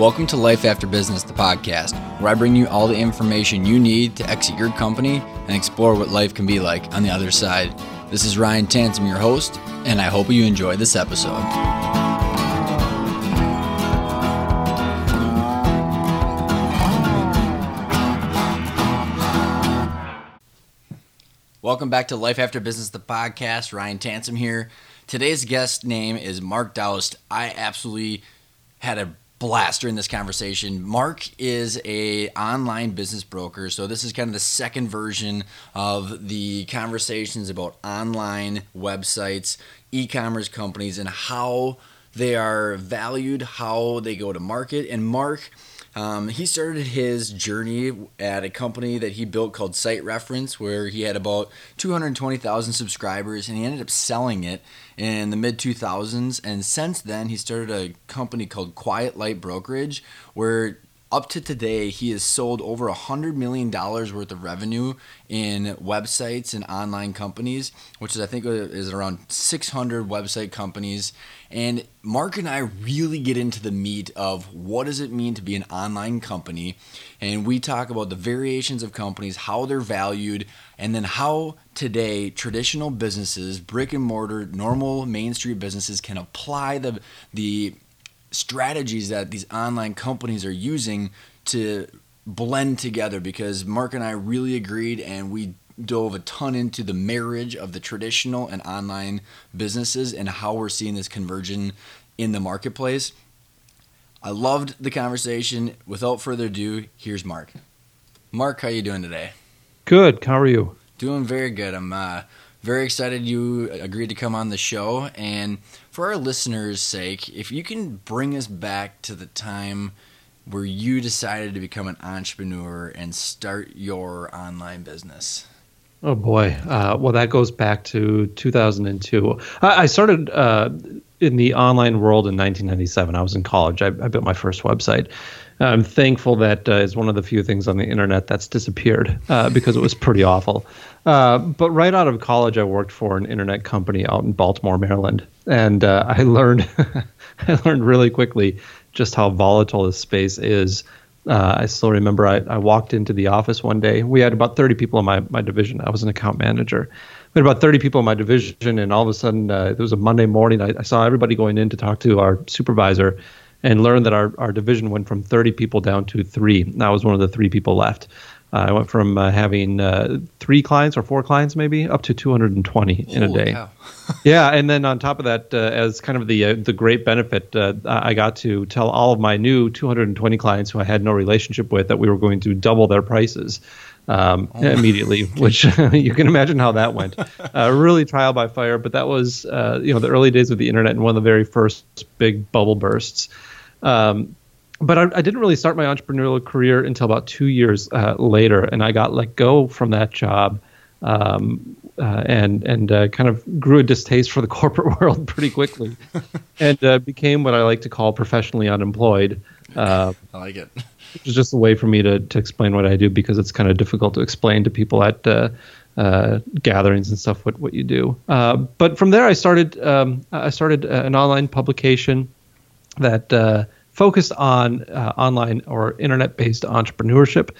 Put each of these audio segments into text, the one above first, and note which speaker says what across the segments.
Speaker 1: Welcome to Life After Business, the podcast, where I bring you all the information you need to exit your company and explore what life can be like on the other side. This is Ryan Tansom, your host, and I hope you enjoy this episode. Welcome back to Life After Business, the podcast. Ryan Tansom here. Today's guest name is Mark Daoust. I absolutely had a blast during this conversation. Mark is a online business broker, so this is kind of the second version of the conversations about online websites, e-commerce companies, and how they are valued, how they go to market. And Mark um, he started his journey at a company that he built called Site Reference, where he had about 220,000 subscribers, and he ended up selling it in the mid 2000s. And since then, he started a company called Quiet Light Brokerage, where up to today, he has sold over a $100 million worth of revenue in websites and online companies, which is, I think, uh, is around 600 website companies. And Mark and I really get into the meat of what does it mean to be an online company. And we talk about the variations of companies, how they're valued, and then how today traditional businesses, brick and mortar, normal Main Street businesses can apply the, the strategies that these online companies are using to blend together because Mark and I really agreed and we dove a ton into the marriage of the traditional and online businesses and how we're seeing this conversion in the marketplace. I loved the conversation. Without further ado, here's Mark. Mark, how you doing today?
Speaker 2: Good. How are you?
Speaker 1: Doing very good. I'm uh, very excited you agreed to come on the show. And for our listeners' sake, if you can bring us back to the time where you decided to become an entrepreneur and start your online business.
Speaker 2: Oh boy. Uh, well, that goes back to 2002. I, I started uh, in the online world in 1997. I was in college. I, I built my first website. I'm thankful that uh, is one of the few things on the internet that's disappeared uh, because it was pretty awful. Uh, but right out of college, I worked for an internet company out in Baltimore, Maryland, and uh, I learned I learned really quickly just how volatile this space is. Uh, I still remember I, I walked into the office one day. We had about 30 people in my, my division. I was an account manager. We had about 30 people in my division, and all of a sudden, uh, it was a Monday morning. I, I saw everybody going in to talk to our supervisor and learned that our, our division went from 30 people down to three. I was one of the three people left. Uh, I went from uh, having uh, three clients or four clients maybe up to 220 in a day. yeah, and then on top of that, uh, as kind of the uh, the great benefit, uh, I got to tell all of my new 220 clients who I had no relationship with that we were going to double their prices. Um, oh. immediately, which you can imagine how that went. really trial by fire, but that was you know the early days of the internet and one of the very first big bubble bursts. Um, but I, I, didn't really start my entrepreneurial career until about two years uh, later, and I got let go from that job, um, uh, and and uh, kind of grew a distaste for the corporate world pretty quickly, and uh, became what I like to call professionally unemployed.
Speaker 1: Uh, I like it.
Speaker 2: Which is just a way for me to to explain what I do because it's kind of difficult to explain to people at. Uh, gatherings and stuff what what you do but from there I started um, I started an online publication that focused on uh, online or internet based entrepreneurship.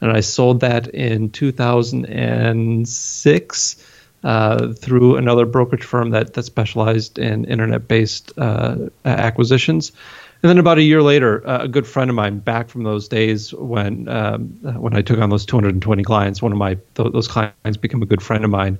Speaker 2: And I sold that in 2006 uh, through another brokerage firm that, that specialized in internet based uh, acquisitions. And then about a year later, uh, a good friend of mine, back from those days when um, uh, when I took on those 220 clients, one of my th- those clients became a good friend of mine,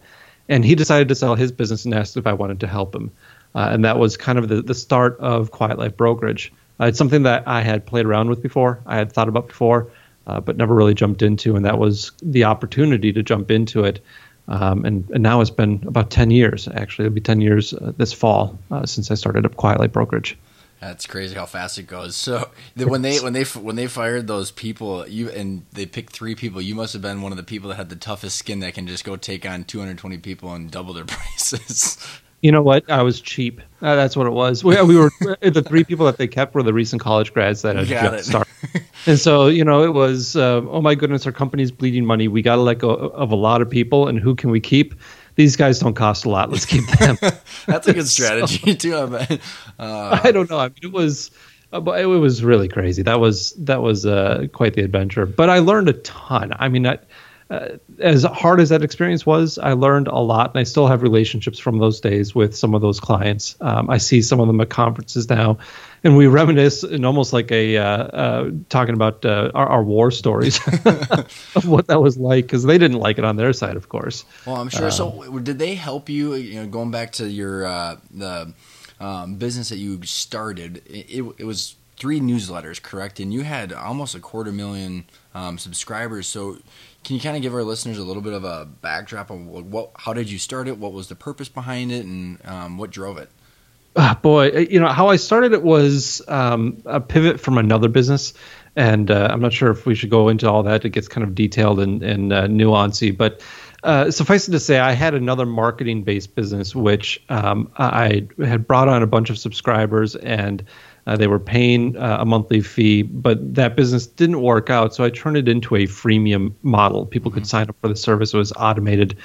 Speaker 2: and he decided to sell his business and asked if I wanted to help him, uh, and that was kind of the the start of Quiet Light Brokerage. Uh, it's something that I had played around with before. I had thought about before, uh, but never really jumped into, and that was the opportunity to jump into it. Um, and, and now it's been about 10 years. Actually, it'll be 10 years uh, this fall uh, since I started up Quiet Light Brokerage.
Speaker 1: That's crazy how fast it goes. So when they when they when they fired those people, you and they picked three people, you must have been one of the people that had the toughest skin that can just go take on 220 people and double their prices.
Speaker 2: You know what? I was cheap. Uh, that's what it was. We, we were the three people that they kept were the recent college grads that had just started. and so you know it was uh, oh my goodness, our company's bleeding money. We got to let go of a lot of people, and who can we keep? These guys don't cost a lot. Let's keep them.
Speaker 1: that's a good strategy so, too. I.
Speaker 2: Uh, I don't know. I mean, it was Uh, but it was really crazy. That was that was uh, quite the adventure. But I learned a ton. I mean, I, uh, as hard as that experience was, I learned a lot, and I still have relationships from those days with some of those clients. Um, I see some of them at conferences now, and we reminisce in almost like a uh, uh, talking about uh, our, our, war stories of what that was like because they didn't like it on their side, of course.
Speaker 1: Well, I'm sure. so, um, did they help you? You know, going back to your uh, the um, business that you started, it, it, was three newsletters, correct? And you had almost a quarter million um, subscribers. So, can you kind of give our listeners a little bit of a backdrop on what, how did you start it? What was the purpose behind it, and um, what drove it?
Speaker 2: Uh, boy, uh, you know how I started it was um, a pivot from another business, and uh, I'm not sure if we should go into all that. It gets kind of detailed and, and uh, nuancy, but uh, suffice it to say, I had another marketing based business which um, I had brought on a bunch of subscribers and uh, they were paying uh, a monthly fee, but that business didn't work out. So I turned it into a freemium model. People could mm-hmm. sign up for the service, it was automated.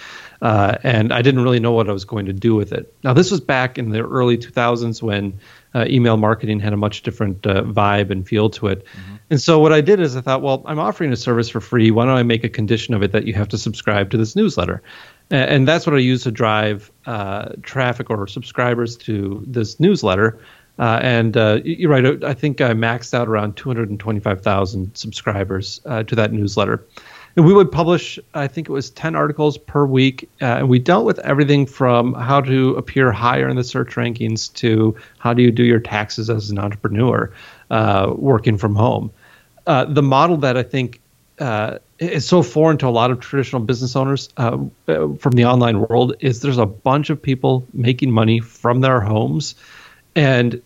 Speaker 2: Uh, and I didn't really know what I was going to do with it. Now, this was back in the early 2000s when uh, email marketing had a much different uh, vibe and feel to it. Mm-hmm. And so what I did is I thought, well, I'm offering a service for free. Why don't I make a condition of it that you have to subscribe to this newsletter? And, that's what I use to drive uh, traffic or subscribers to this newsletter. Uh, and uh, you're right. I think I maxed out around 225,000 subscribers uh, to that newsletter. And we would publish, I think it was 10 articles per week. Uh, and we dealt with everything from how to appear higher in the search rankings to how do you do your taxes as an entrepreneur uh, working from home. Uh, the model that I think is so foreign to a lot of traditional business owners from the online world is there's a bunch of people making money from their homes. And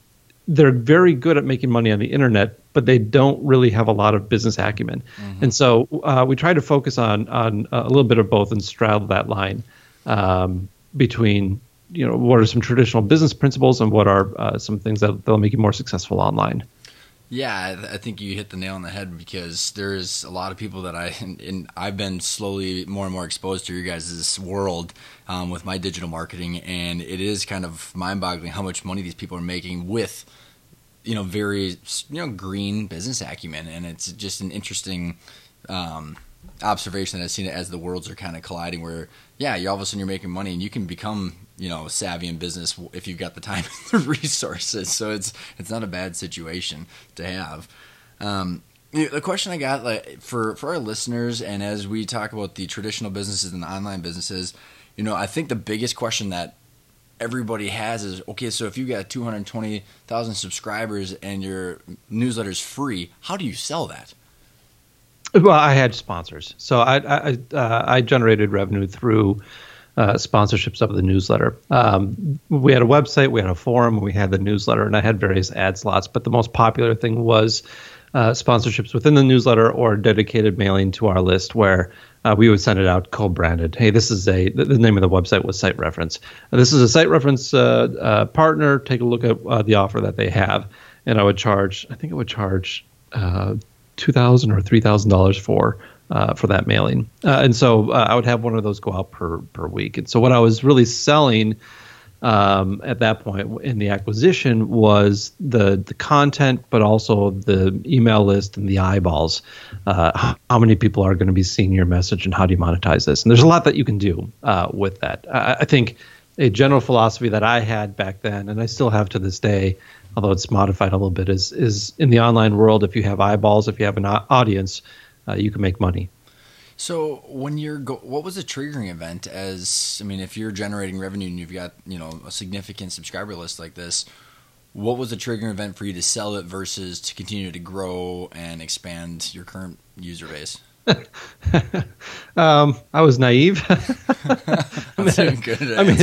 Speaker 2: they're very good at making money on the internet, but they don't really have a lot of business acumen. Mm-hmm. And so uh, we try to focus on on a little bit of both and straddle that line um, between you know what are some traditional business principles and what are uh, some things that will make you more successful online.
Speaker 1: Yeah, I think you hit the nail on the head because there's a lot of people that I and, and I've been slowly more and more exposed to your guys' world um, with my digital marketing, and it is kind of mind-boggling how much money these people are making with you know very you know green business acumen, and it's just an interesting. Um, observation that I've seen it as the worlds are kind of colliding. Where yeah, you all of a sudden you're making money and you can become you know savvy in business if you've got the time and the resources. So it's it's not a bad situation to have. Um, the question I got like for for our listeners, and as we talk about the traditional businesses and the online businesses, you know, I think the biggest question that everybody has is okay. So if you got two hundred twenty thousand subscribers and your newsletter is free, how do you sell that?
Speaker 2: Well, I had sponsors, so I I, uh, I generated revenue through uh, sponsorships of the newsletter. Um, we had a website, we had a forum, we had the newsletter, and I had various ad slots. But the most popular thing was uh, sponsorships within the newsletter or dedicated mailing to our list where uh, we would send it out co-branded. Hey, this is a the, the name of the website was Site Reference. this is a Site Reference uh, uh, partner. Take a look at uh, the offer that they have, and I would charge. I think I would charge two thousand or three thousand dollars for uh, for that mailing. Uh, and so uh, I would have one of those go out per per week. And so what I was really selling um, at that point in the acquisition was the the content, but also the email list and the eyeballs. Uh, how many people are going to be seeing your message, and how do you monetize this? And there's a lot that you can do uh, with that. I, I think a general philosophy that I had back then, and I still have to this day, although it's modified a little bit, is is in the online world. If you have eyeballs, if you have an audience, uh, you can make money.
Speaker 1: So when you're go- what was the triggering event? As I mean, if you're generating revenue and you've got you know a significant subscriber list like this, what was the triggering event for you to sell it versus to continue to grow and expand your current user base?
Speaker 2: um, I was naive. That's a good I mean,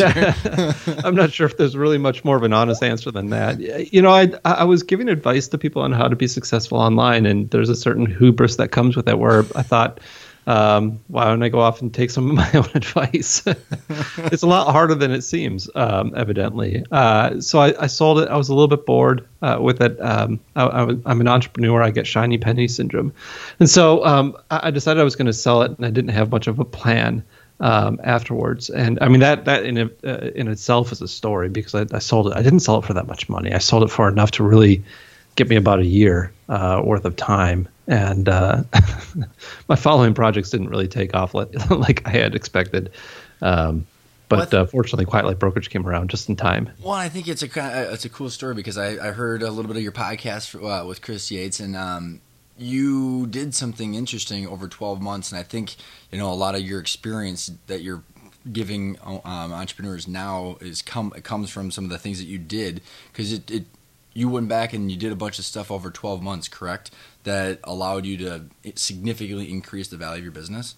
Speaker 2: I'm not sure if there's really much more of an honest answer than that. You know, I I was giving advice to people on how to be successful online, and there's a certain hubris that comes with it, where I thought um, why don't I go off and take some of my own advice? it's a lot harder than it seems, um, evidently. Uh, so I, I, sold it. I was a little bit bored uh, with it. Um, I, am an entrepreneur. I get shiny penny syndrome, and so um, I, I, decided I was going to sell it, and I didn't have much of a plan um, afterwards. And I mean that that in uh, in itself is a story because I, I sold it. I didn't sell it for that much money. I sold it for enough to really get me about a year uh, worth of time. And uh, my following projects didn't really take off like, like I had expected. Um, but uh, fortunately, Quiet Light Brokerage came around just in time.
Speaker 1: Well, I think it's a it's a cool story because I, I heard a little bit of your podcast uh, with Chris Yates, and um, you did something interesting over 12 months, and I think you know a lot of your experience that you're giving um, entrepreneurs now is come comes from some of the things that you did because it, it you went back and you did a bunch of stuff over 12 months, correct? That allowed you to significantly increase the value of your business.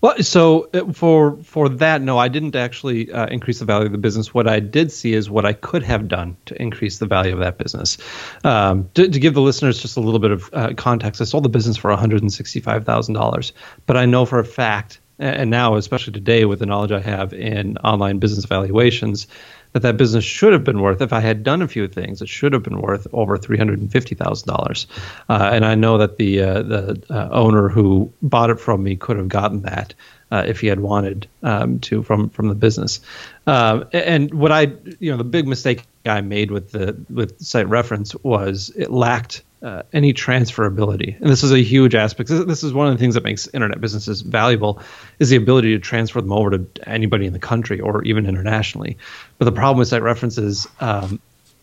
Speaker 2: Well, so uh, for for that, no, I didn't actually uh, increase the value of the business. What I did see is what I could have done to increase the value of that business. Um, to, to, give the listeners just a little bit of uh, context, I sold the business for one hundred and sixty-five thousand dollars, but I know for a fact, and now especially today with the knowledge I have in online business valuations, that that business should have been worth if I had done a few things. It should have been worth over three hundred and fifty thousand uh, dollars, and I know that the uh, the uh, owner who bought it from me could have gotten that uh, if he had wanted um, to from from the business. Uh, and what I you know the big mistake I made with the with site reference was it lacked uh, any transferability. And this is a huge aspect. This is one of the things that makes internet businesses valuable is the ability to transfer them over to anybody in the country or even internationally. But the problem with site references, um,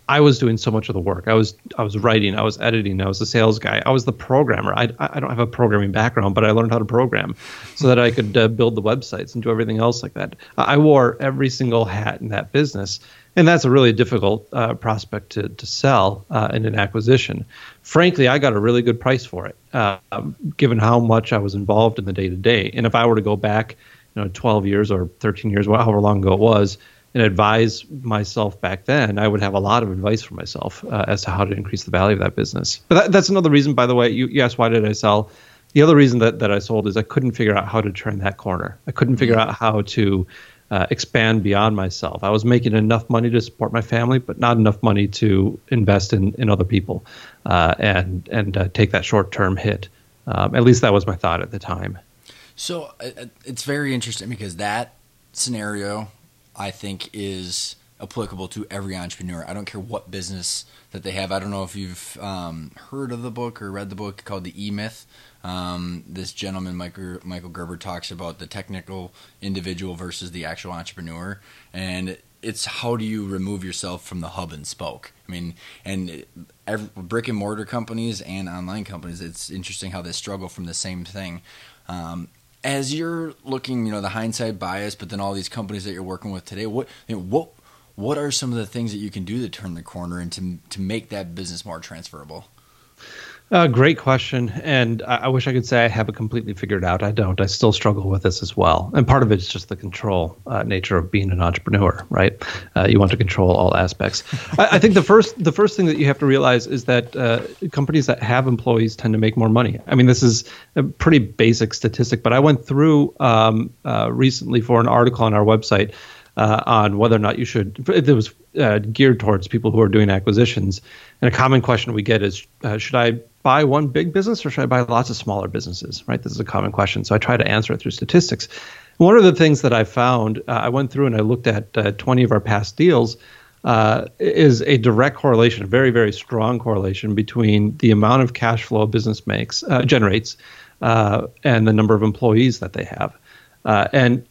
Speaker 2: I was doing so much of the work. I was I was writing, I was editing, I was the sales guy, I was the programmer. I I don't have a programming background, but I learned how to program so that I could uh, build the websites and do everything else like that. I wore every single hat in that business, and that's a really difficult uh, prospect to, to sell uh, in an acquisition. Frankly, I got a really good price for it, uh, given how much I was involved in the day to day. And if I were to go back, you know, 12 years or 13 years, however long ago it was, and advise myself back then, I would have a lot of advice for myself uh, as to how to increase the value of that business. But that, that's another reason, by the way. You, you asked why did I sell? The other reason that, that I sold is I couldn't figure out how to turn that corner. I couldn't figure mm-hmm. out how to uh, expand beyond myself. I was making enough money to support my family, but not enough money to invest in, in other people uh, and and uh, take that short term hit. Um, at least that was my thought at the time.
Speaker 1: So uh, it's very interesting because that scenario, I think, is applicable to every entrepreneur. I don't care what business that they have. I don't know if you've um, heard of the book or read the book called The E Myth. Um, this gentleman, Michael, Michael Gerber, talks about the technical individual versus the actual entrepreneur, and it's how do you remove yourself from the hub and spoke. I mean, and every, brick and mortar companies and online companies, it's interesting how they struggle from the same thing. Um, as you're looking, you know, the hindsight bias, but then all these companies that you're working with today, what you know, what what are some of the things that you can do to turn the corner and to to make that business more transferable?
Speaker 2: Uh, great question, and I, I, wish I could say I have it completely figured out. I don't. I still struggle with this as well, and part of it is just the control uh, nature of being an entrepreneur, right? Uh, you want to control all aspects. I, I, think the first the first thing that you have to realize is that uh, companies that have employees tend to make more money. I mean, this is a pretty basic statistic, but I went through um, uh, recently for an article on our website. Uh, on whether or not you should. It was uh, geared towards people who are doing acquisitions, and a common question we get is, uh, should I buy one big business or should I buy lots of smaller businesses? Right. This is a common question. So I try to answer it through statistics. One of the things that I found, uh, I went through and I looked at uh, 20 of our past deals, uh, is a direct correlation, a very, very strong correlation between the amount of cash flow a business makes, uh, generates, uh, and the number of employees that they have. Uh, and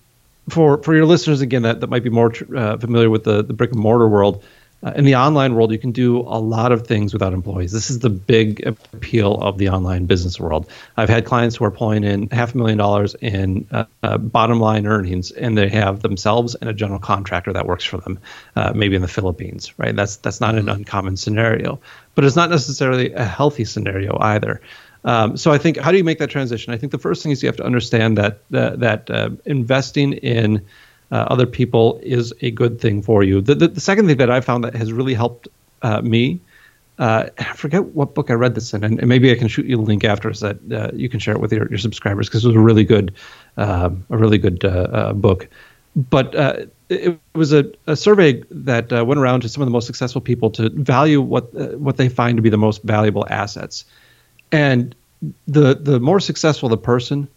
Speaker 2: for, for your listeners, again, that, that might be more tr- familiar with the, the brick and mortar world, uh, in the online world, you can do a lot of things without employees. This is the big appeal of the online business world. I've had clients who are pulling in half a million dollars in uh, uh, bottom line earnings, and they have themselves and a general contractor that works for them, uh, maybe in the Philippines. Right? That's that's not an mm-hmm. uncommon scenario, but it's not necessarily a healthy scenario either. Um, so I think how do you make that transition? I think the first thing is you have to understand that that uh, investing in uh, other people is a good thing for you. The, the, the, second thing that I found that has really helped uh, me, uh, I forget what book I read this in, and, and, maybe I can shoot you a link after so that uh, you can share it with your, your subscribers because it was a really good, um, a really good book. But it was a, a survey that went around to some of the most successful people to value what what they find to be the most valuable assets, and the the more successful the person,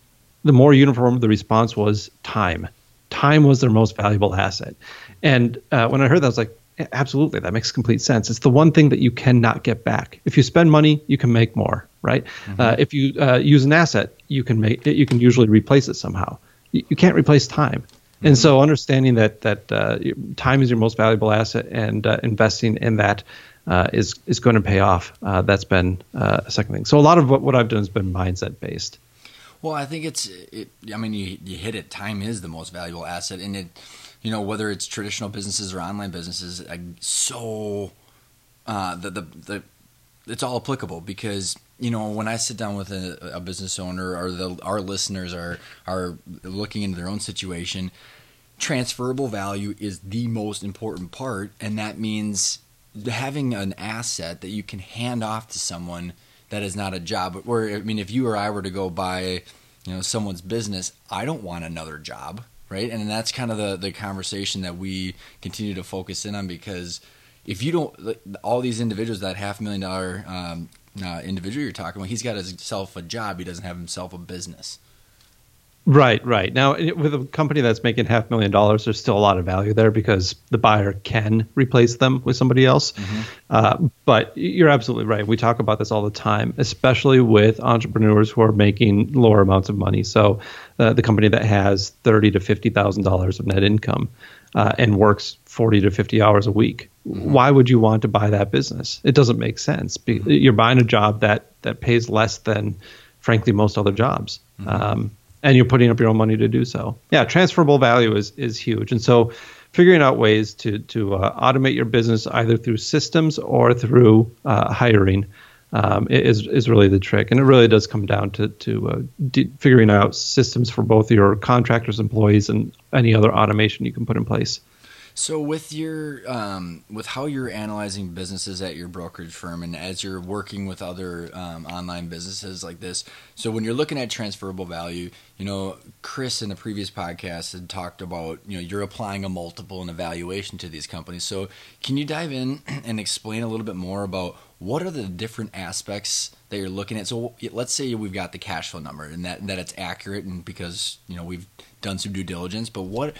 Speaker 2: the more uniform the response was time time was their most valuable asset. And uh, when I heard that, I was like, Absolutely, that makes complete sense. It's the one thing that you cannot get back. If you spend money, you can make more, right? Mm-hmm. Uh, if you uh, use an asset, you can make you can usually replace it somehow. You, you can't replace time, mm-hmm. and so understanding that that uh, time is your most valuable asset and uh, investing in that uh, is is going to pay off. Uh, that's been a second thing. So a lot of what, what I've done has been mindset based.
Speaker 1: Well, I think it's it. I mean, you you hit it. Time is the most valuable asset, and it you know whether it's traditional businesses or online businesses so uh, the, the the it's all applicable because you know when I sit down with a, a business owner or the, our listeners are are looking into their own situation transferable value is the most important part and that means having an asset that you can hand off to someone that is not a job where I mean if you or I were to go buy you know someone's business I don't want another job right? And that's kind of the the conversation that we continue to focus in on because if you don't, all these individuals, that half million dollar um, uh, individual you're talking about, he's got himself a job. He doesn't have himself a business.
Speaker 2: Right, right. Now, with a company that's making half million dollars, there's still a lot of value there because the buyer can replace them with somebody else. Mm-hmm. Uh, but you're absolutely right. We talk about this all the time, especially with entrepreneurs who are making lower amounts of money. So, uh, the company that has thirty to fifty thousand dollars of net income uh, and works forty to fifty hours a week. Mm-hmm. Why would you want to buy that business? It doesn't make sense. Mm-hmm. You're buying a job that that pays less than, frankly, most other jobs. Mm-hmm. Um, and you're putting up your own money to do so. Yeah, transferable value is is huge, and so figuring out ways to to uh, automate your business either through systems or through uh, hiring um, is is really the trick, and it really does come down to to uh, figuring out systems for both your contractors, employees, and any other automation you can put in place.
Speaker 1: So with your um, with how you're analyzing businesses at your brokerage firm, and as you're working with other um, online businesses like this, so when you're looking at transferable value, you know, Chris in the previous podcast had talked about you know you're applying a multiple and evaluation to these companies. So can you dive in and explain a little bit more about what are the different aspects that you're looking at? So let's say we've got the cash flow number and that that it's accurate, and because you know we've done some due diligence, but what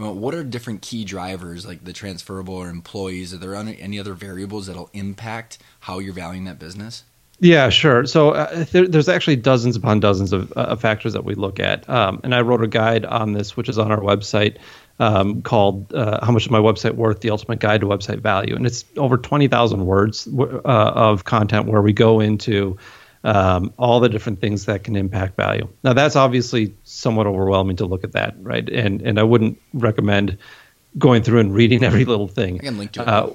Speaker 1: what are different key drivers like the transferable or employees? Are there any other variables that'll impact how you're valuing that business?
Speaker 2: Yeah, sure. So uh, there, there's actually dozens upon dozens of, uh, factors that we look at, um, and I wrote a guide on this, which is on our website, um, called uh, "How Much Is My Website Worth?" The Ultimate Guide to Website Value, and it's over 20,000 words uh, of content where we go into um, all the different things that can impact value. Now, that's obviously somewhat overwhelming to look at that, right? And and I wouldn't recommend going through and reading every little thing.
Speaker 1: I can link to it. Uh,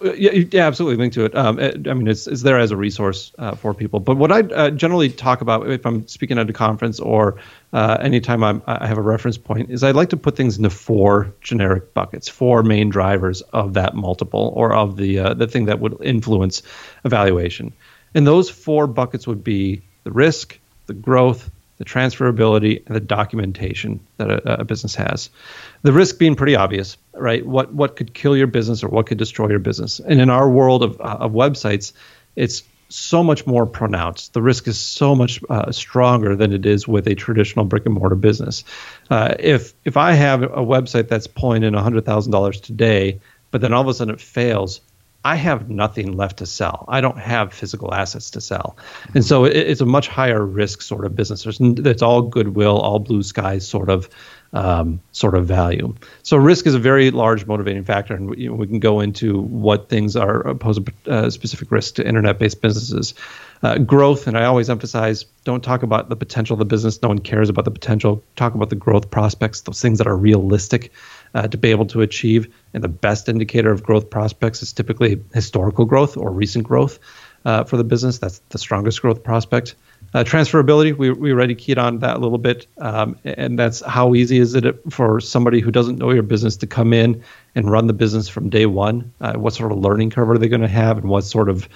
Speaker 2: yeah, yeah, absolutely. Link to it. Um, I mean, it's, it's there as a resource uh, for people. But what I uh, generally talk about if I'm speaking at a conference or uh, anytime I'm, i have a reference point is I'd like to put things into four generic buckets, four main drivers of that multiple or of the uh, the thing that would influence evaluation. And those four buckets would be the risk, the growth, the transferability, and the documentation that a, a, business has. The risk being pretty obvious, right? What what could kill your business or what could destroy your business? And in our world of, of websites, it's so much more pronounced. The risk is so much uh, stronger than it is with a traditional brick and mortar business. Uh, if if I have a website that's pulling in hundred thousand dollars today, but then all of a sudden it fails, I have nothing left to sell. I don't have physical assets to sell. And so it, it's a much higher risk sort of business. it's all goodwill, all blue skies sort of um, sort of value. So risk is a very large motivating factor, and we, you know, we can go into what things are pose a uh, specific risk to internet-based businesses. Uh, growth, and I always emphasize, don't talk about the potential of the business. No one cares about the potential. Talk about the growth prospects, those things that are realistic uh, to be able to achieve. And the best indicator of growth prospects is typically historical growth or recent growth uh, for the business. That's the strongest growth prospect. Uh, transferability, we, we already keyed on that a little bit. Um, and that's how easy is it for somebody who doesn't know your business to come in and run the business from day one? Uh, what sort of learning curve are they going to have? And what sort of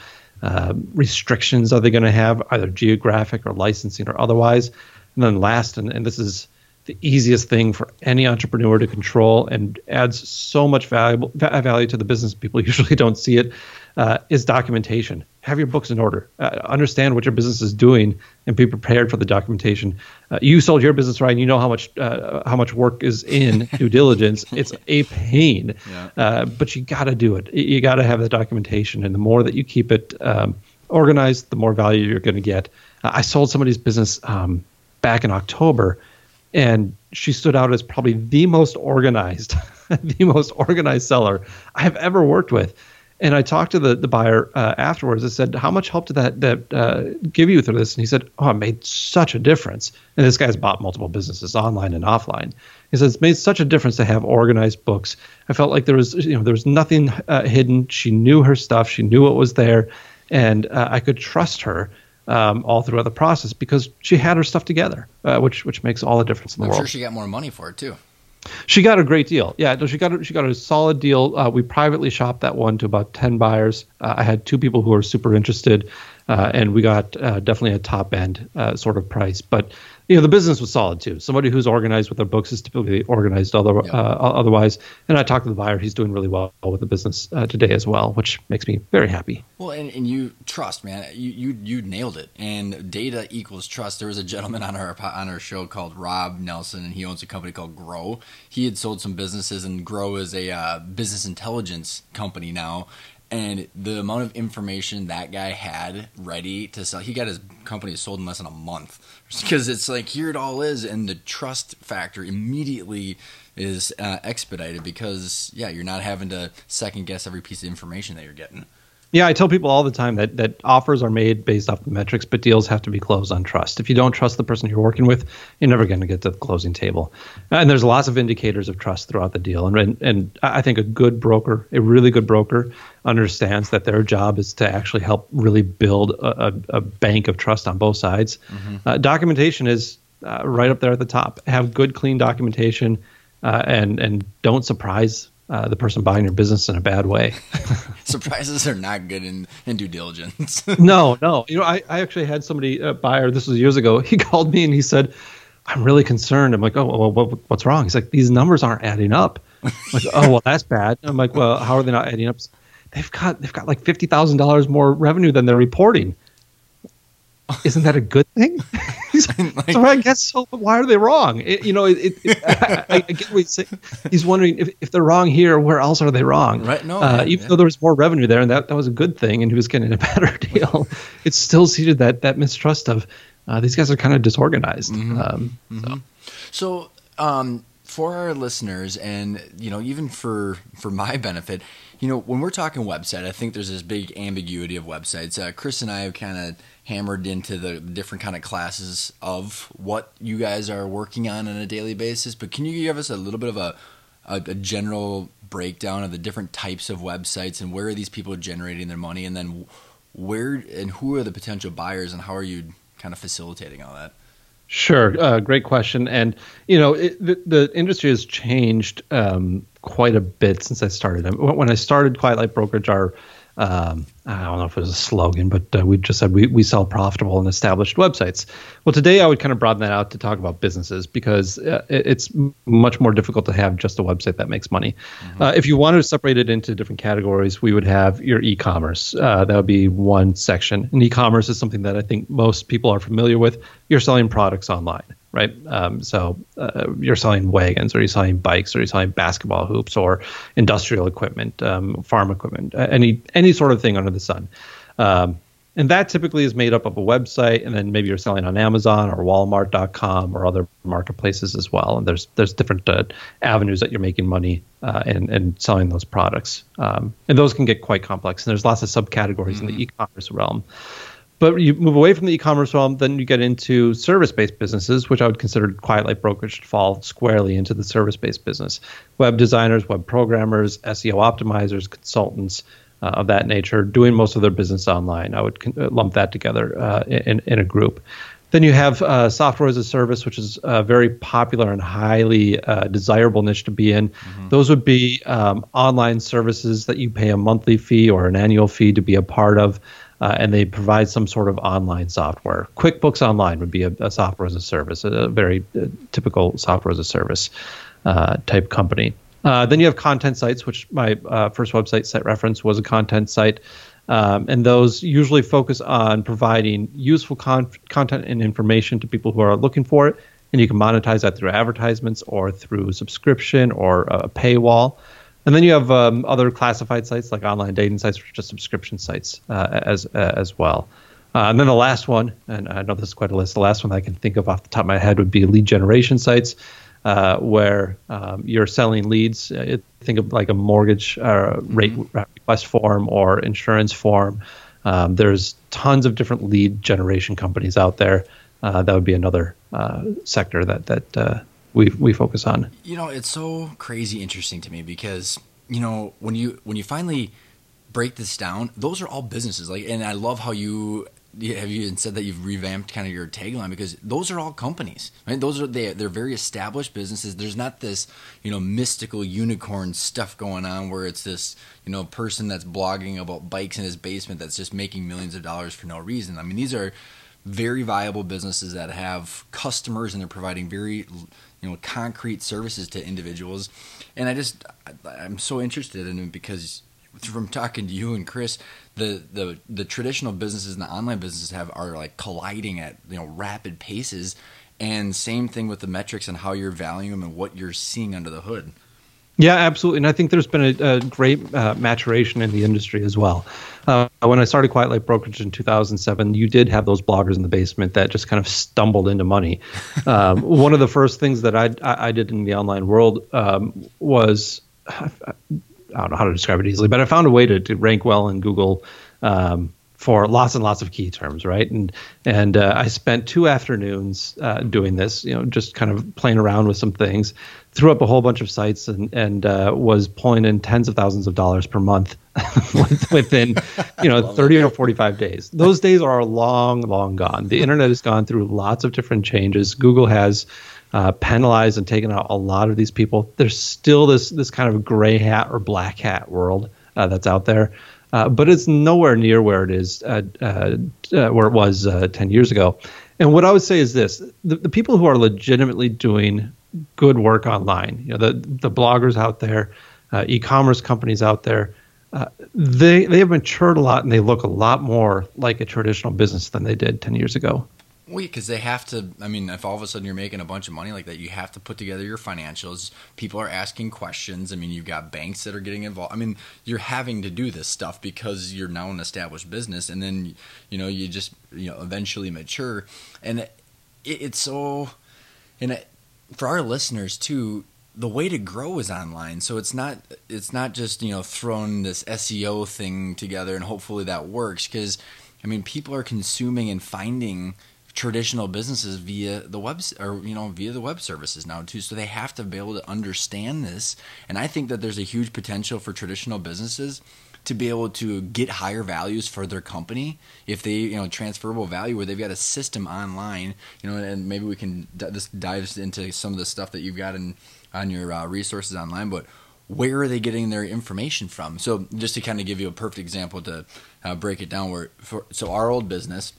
Speaker 2: uh, restrictions are they going to have, either geographic or licensing or otherwise? And then last, and, and this is the easiest thing for any entrepreneur to control and adds so much valuable value to the business. People usually don't see it. Uh, is documentation. have your books in order. Uh, understand what your business is doing and be prepared for the documentation. Uh, you sold your business right. You know how much uh, how much work is in due diligence. It's a pain, yeah. Uh, but you got to do it. You got to have the documentation, and the more that you keep it um, organized, the more value you're going to get. I sold somebody's business um, back in October, and she stood out as probably the most organized, the most organized seller I have ever worked with and I talked to the, the buyer uh, afterwards. I said, "How much help did that that uh, give you through this?" And he said, "Oh, it made such a difference." And this guy's bought multiple businesses, online and offline. He says, "It's made such a difference to have organized books. I felt like there was, you know, there was nothing uh, hidden. She knew her stuff. She knew what was there, and uh, I could trust her." Um, all throughout the process because she had her stuff together, uh, which which makes all the difference in the
Speaker 1: I'm
Speaker 2: world.
Speaker 1: I'm sure she got more money for it too.
Speaker 2: She got a great deal. Yeah, she got a, she got a solid deal. Uh, we privately shopped that one to about ten buyers. Uh, I had two people who were super interested, uh, and we got uh, definitely a top end uh, sort of price. But you know the business was solid too. Somebody who's organized with their books is typically organized other, yeah. uh, otherwise. And I talked to the buyer; he's doing really well with the business uh, today as well, which makes me very happy.
Speaker 1: Well, and, and you trust, man. You, you you nailed it. And data equals trust. There was a gentleman on our on our show called Rob Nelson, and he owns a company called Grow. He had sold some businesses, and Grow is a uh, business intelligence company now and the amount of information that guy had ready to sell he got his company sold in less than a month because it's like here it all is and the trust factor immediately is uh, expedited because yeah you're not having to second guess every piece of information that you're getting
Speaker 2: yeah, I tell people all the time that that offers are made based off the metrics, but deals have to be closed on trust. If you don't trust the person you're working with, you're never going to get to the closing table. And there's lots of indicators of trust throughout the deal. And and I think a good broker, a really good broker, understands that their job is to actually help really build a, a, a bank of trust on both sides. Mm-hmm. Uh, documentation is uh, right up there at the top. Have good, clean documentation, uh, and and don't surprise uh, the person buying your business in a bad way.
Speaker 1: Surprises are not good in, in due diligence.
Speaker 2: no, no. You know, I, I actually had somebody, a buyer, this was years ago, he called me and he said, I'm really concerned. I'm like, oh, well, what, what's wrong? He's like, these numbers aren't adding up. I'm like, oh, well, that's bad. I'm like, well, how are they not adding up? They've got they've got like fifty thousand dollars more revenue than they're reporting isn't that a good thing? like, so I guess so. But why are they wrong? It, you know, it, it, I, I, get what he's saying. He's wondering if, if they're wrong here, where else are they wrong?
Speaker 1: Right. No.
Speaker 2: Uh, even yeah. though there was more revenue there, and that, that was a good thing, and he was getting a better deal, it still seeded that that mistrust of uh, these guys are kind of disorganized. Mm-hmm. Um,
Speaker 1: mm-hmm. So, so um, for our listeners, and you know, even for for my benefit, you know, when we're talking website, I think there's this big ambiguity of websites. Uh, Chris and I have kind of hammered into the different kind of classes of what you guys are working on on a daily basis. But can you give us a little bit of a, a, a general breakdown of the different types of websites and where are these people generating their money, and then where and who are the potential buyers, and how are you kind of facilitating all that?
Speaker 2: Sure, uh, great question. And you know, it, the, the, industry has changed um, quite a bit since I started. When I started Quiet Light Brokerage, our um, I don't know if it was a slogan, but uh, we just said we, we sell profitable and established websites. Well, today I would kind of broaden that out to talk about businesses because uh, it's much more difficult to have just a website that makes money. Mm-hmm. Uh, if you wanted to separate it into different categories, we would have your e commerce. Uh, that would be one section. And e commerce is something that I think most people are familiar with. You're selling products online right? Um, so uh, you're selling wagons, or you're selling bikes, or you're selling basketball hoops, or industrial equipment, um, farm equipment, any any sort of thing under the sun. Um, and that typically is made up of a website, and then maybe you're selling on Amazon or Walmart.com or other marketplaces as well. And there's there's different uh, avenues that you're making money uh, and and selling those products, um, and those can get quite complex. And there's lots of subcategories mm-hmm. in the mm-hmm. e-commerce realm. But you move away from the e-commerce realm, then you get into service-based businesses, which I would consider Quiet Light Brokerage to fall squarely into the service-based business. Web designers, web programmers, SEO optimizers, consultants uh, of that nature, doing most of their business online. I would con- uh, lump that together uh, in in a group. Then you have uh, software as a service, which is a very popular and highly uh, desirable niche to be in. Mm-hmm. Those would be um, online services that you pay a monthly fee or an annual fee to be a part of uh, and they provide some sort of online software. QuickBooks Online would be a, a software as a service, a, very uh, typical software as a service uh, type company. Uh, then you have content sites, which my uh, first website, Site Reference, was a content site. Um, and those usually focus on providing useful con- content and information to people who are looking for it. And you can monetize that through advertisements or through subscription or a paywall. And then you have um, other classified sites like online dating sites, which are just subscription sites uh, as uh, as well. Uh, and then the last one, and I know this is quite a list. The last one I can think of off the top of my head would be lead generation sites, uh, where um, you're selling leads. Uh, think of like a mortgage uh, rate mm-hmm. request form or insurance form. Um, there's tons of different lead generation companies out there. that would be another sector that that we we focus on.
Speaker 1: You know, it's so crazy interesting to me because you know when you when you finally break this down, those are all businesses. Like, and I love how you have you said that you've revamped kind of your tagline because those are all companies right those are they they're very established businesses there's not this you know mystical unicorn stuff going on where it's this you know person that's blogging about bikes in his basement that's just making millions of dollars for no reason i mean these are very viable businesses that have customers and they're providing very you know concrete services to individuals. And i just i'm so interested in it because from talking to you and chris the, the the traditional businesses and the online businesses have are like colliding at you know rapid paces. And same thing with the metrics and how you're valuing them and what you're seeing under the hood
Speaker 2: yeah, absolutely. And I think there's been a, a great uh, maturation in the industry as well. Uh, when I started Quiet Light Brokerage in 2007, you did have those bloggers in the basement that just kind of stumbled into money. Um, one of the first things that I, I, I did in the online world um, was I don't know how to describe it easily, but I found a way to, to rank well in Google um, for lots and lots of key terms, right? And and uh, I spent two afternoons uh, doing this, you know, just kind of playing around with some things. Threw up a whole bunch of sites and and uh, was pulling in tens of thousands of dollars per month within, you know, thirty or forty five days. Those days are long, long gone. The internet has gone through lots of different changes. Google has. Uh, penalized and taken out a lot of these people. There's still this this kind of gray hat or black hat world uh, that's out there. Uh, but it's nowhere near where it is uh, uh, uh where it was uh, 10 years ago. And what I would say is this: the, the, people who are legitimately doing good work online, you know, the the bloggers out there, e-commerce companies out there, they they have matured a lot and they look a lot more like a traditional business than they did 10 years ago.
Speaker 1: Well, because they have to. I mean, if all of a sudden you're making a bunch of money like that, you have to put together your financials. People are asking questions. I mean, you've got banks that are getting involved. I mean, you're having to do this stuff because you're now an established business, and then you know you just you know eventually mature, and it, it's so. And it, for our listeners too, the way to grow is online. So it's not it's not just you know throwing this SEO thing together and hopefully that works because I mean people are consuming and finding traditional businesses via the web or you know via the web services now too. So they have to be able to understand this. And i think that there's a huge potential for traditional businesses to be able to get higher values for their company if they you know transferable value where they've got a system online you know and maybe we can just dive into some of the stuff that you've got in on your uh, resources online but where are they getting their information from? So just to kind of give you a perfect example to uh, break it down where for, so our old business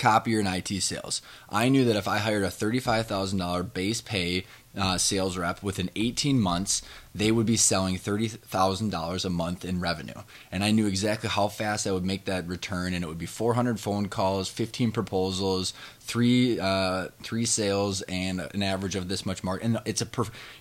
Speaker 1: copier and IT sales. I knew that if I hired a $35,000 base pay uh, sales rep within 18 months, they would be selling $30,000 a month in revenue. And I knew exactly how fast I would make that return, and it would be 400 phone calls, 15 proposals, three uh, three sales, and an average of this much mark. And it's a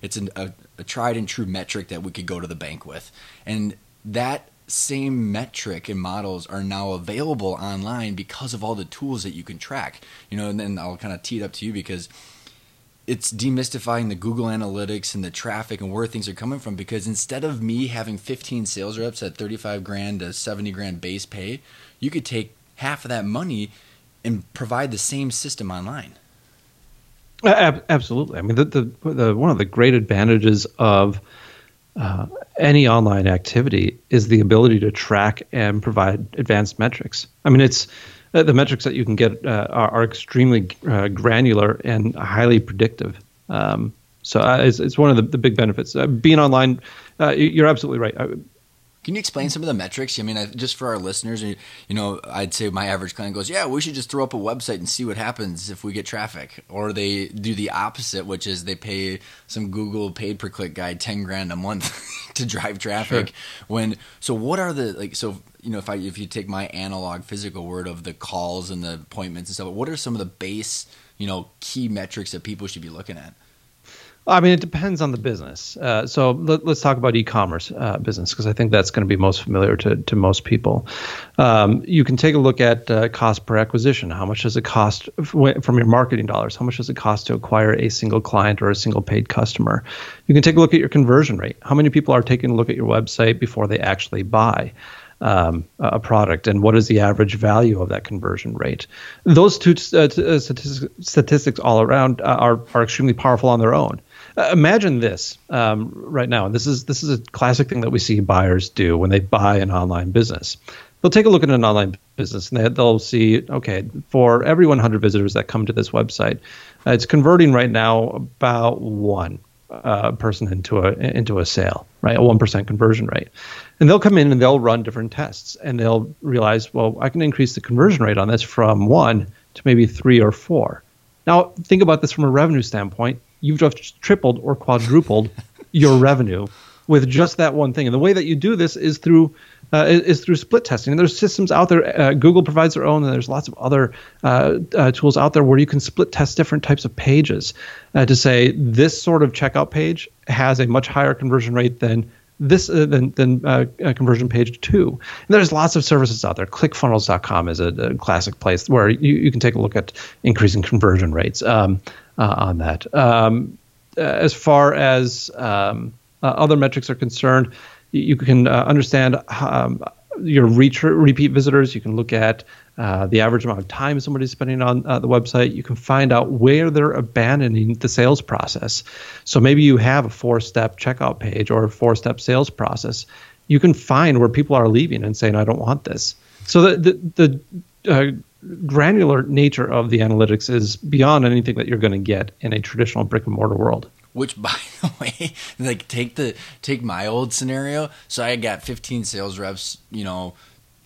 Speaker 1: it's an, a, a tried and true metric that we could go to the bank with, and that same metric and models are now available online because of all the tools that you can track. You know, and then I'll kind of tee it up to you because it's demystifying the Google Analytics and the traffic and where things are coming from. Because instead of me having 15 sales reps at 35 grand to 70 grand base pay, you could take half of that money and provide the same system online.
Speaker 2: Absolutely. I mean, the, the, the one of the great advantages of uh, any online activity is the ability to track and provide advanced metrics. I mean, it's uh, the metrics that you can get uh, are, are, extremely uh, granular and highly predictive. Um, so uh, it's, it's one of the, the big benefits. Being online, you're absolutely right.
Speaker 1: Can you explain some of the metrics? I mean, I, just for our listeners, you know, I'd say my average client goes, "Yeah, we should just throw up a website and see what happens if we get traffic," or they do the opposite, which is they pay some Google paid per click guy ten grand a month to drive traffic. Sure. When so, what are the like? So you know, if I if you take my analog physical word of the calls and the appointments and stuff, what are some of the base you know key metrics that people should be looking at?
Speaker 2: I mean, it depends on the business. Uh, so let, us talk about e-commerce uh, business because I think that's going to be most familiar to, to most people. Um, you can take a look at uh, cost per acquisition. How much does it cost from your marketing dollars? How much does it cost to acquire a single client or a single paid customer? You can take a look at your conversion rate. How many people are taking a look at your website before they actually buy? um, a product and what is the average value of that conversion rate. Those two uh, uh statistics, statistics all around uh, are, are extremely powerful on their own. Uh, imagine this um, right now, this is this is a classic thing that we see buyers do when they buy an online business. They'll take a look at an online business and they, they'll see, okay, for every 100 visitors that come to this website, uh, it's converting right now about one uh, person into a into a sale, right? A one percent conversion rate, and they'll come in and they'll run different tests, and they'll realize, well, I can increase the conversion rate on this from one to maybe three or four. Now, think about this from a revenue standpoint. You've just tripled or quadrupled your revenue with just that one thing, and the way that you do this is through uh, is, through split testing. And there's systems out there. Uh, Google provides their own, and there's lots of other uh, uh tools out there where you can split test different types of pages uh, to say this sort of checkout page has a much higher conversion rate than this uh, than, than conversion page two. And there's lots of services out there. ClickFunnels.com is a, a classic place where you, you can take a look at increasing conversion rates um, on that. Um, as far as um, other metrics are concerned, you can uh, understand um, your repeat visitors. You can look at uh, the average amount of time somebody's spending on uh, the website. You can find out where they're abandoning the sales process. So maybe you have a four step checkout page or a four step sales process. You can find where people are leaving and saying, I don't want this. So the, the, the uh, granular nature of the analytics is beyond anything that you're going to get in a traditional brick and mortar world.
Speaker 1: Which, by the way, like take the take my old scenario. So I got 15 sales reps. You know,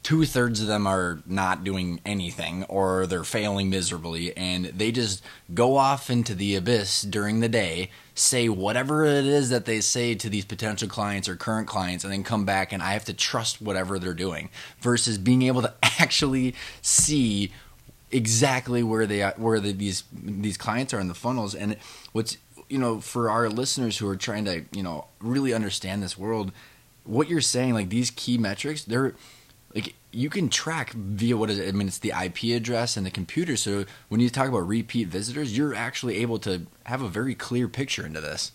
Speaker 1: two thirds of them are not doing anything or they're failing miserably, and they just go off into the abyss during the day, say whatever it is that they say to these potential clients or current clients, and then come back and I have to trust whatever they're doing. Versus being able to actually see exactly where they are, where the, these these clients are in the funnels. And what's you know, for our listeners who are trying to, you know, really understand this world, what you're saying, like these key metrics, they're you can track via what is it? I mean, it's the IP address and the computer. So when you talk about repeat visitors, you're actually able to have a very clear picture into this.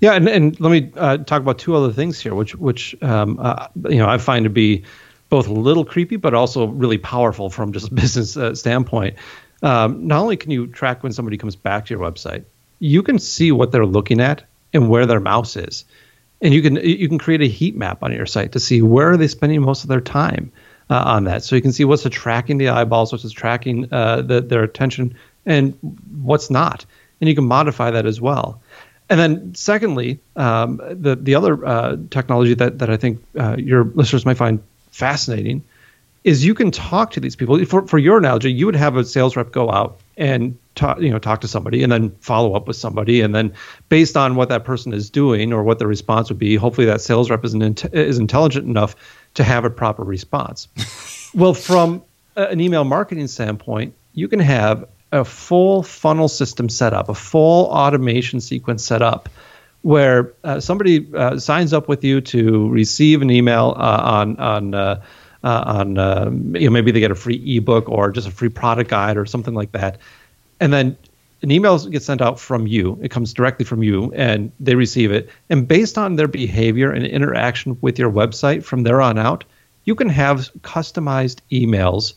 Speaker 2: Yeah, and, and let me uh, talk about two other things here, which which um, uh, you know I find to be both a little creepy, but also really powerful from just a business uh, standpoint. Um, not only can you track when somebody comes back to your website, you can see what they're looking at and where their mouse is. And you can you can create a heat map on your site to see where are they spending most of their time uh, on that. So you can see what's attracting the eyeballs, what's attracting uh, the, their attention, and what's not. And you can modify that as well. And then, secondly, um, the the other uh, technology that that I think uh, your listeners might find fascinating is you can talk to these people. For for your analogy, you would have a sales rep go out and talk, you know, talk to somebody and then follow up with somebody. And then based on what that person is doing or what the response would be, hopefully that sales rep is, an, is intelligent enough to have a proper response. well, from an email marketing standpoint, you can have a full funnel system set up, a full automation sequence set up where uh, somebody uh, signs up with you to receive an email uh, on on uh, uh, on uh, you know maybe they get a free ebook or just a free product guide or something like that, and then an email gets sent out from you. It comes directly from you, and they receive it. And based on their behavior and interaction with your website from there on out, you can have customized emails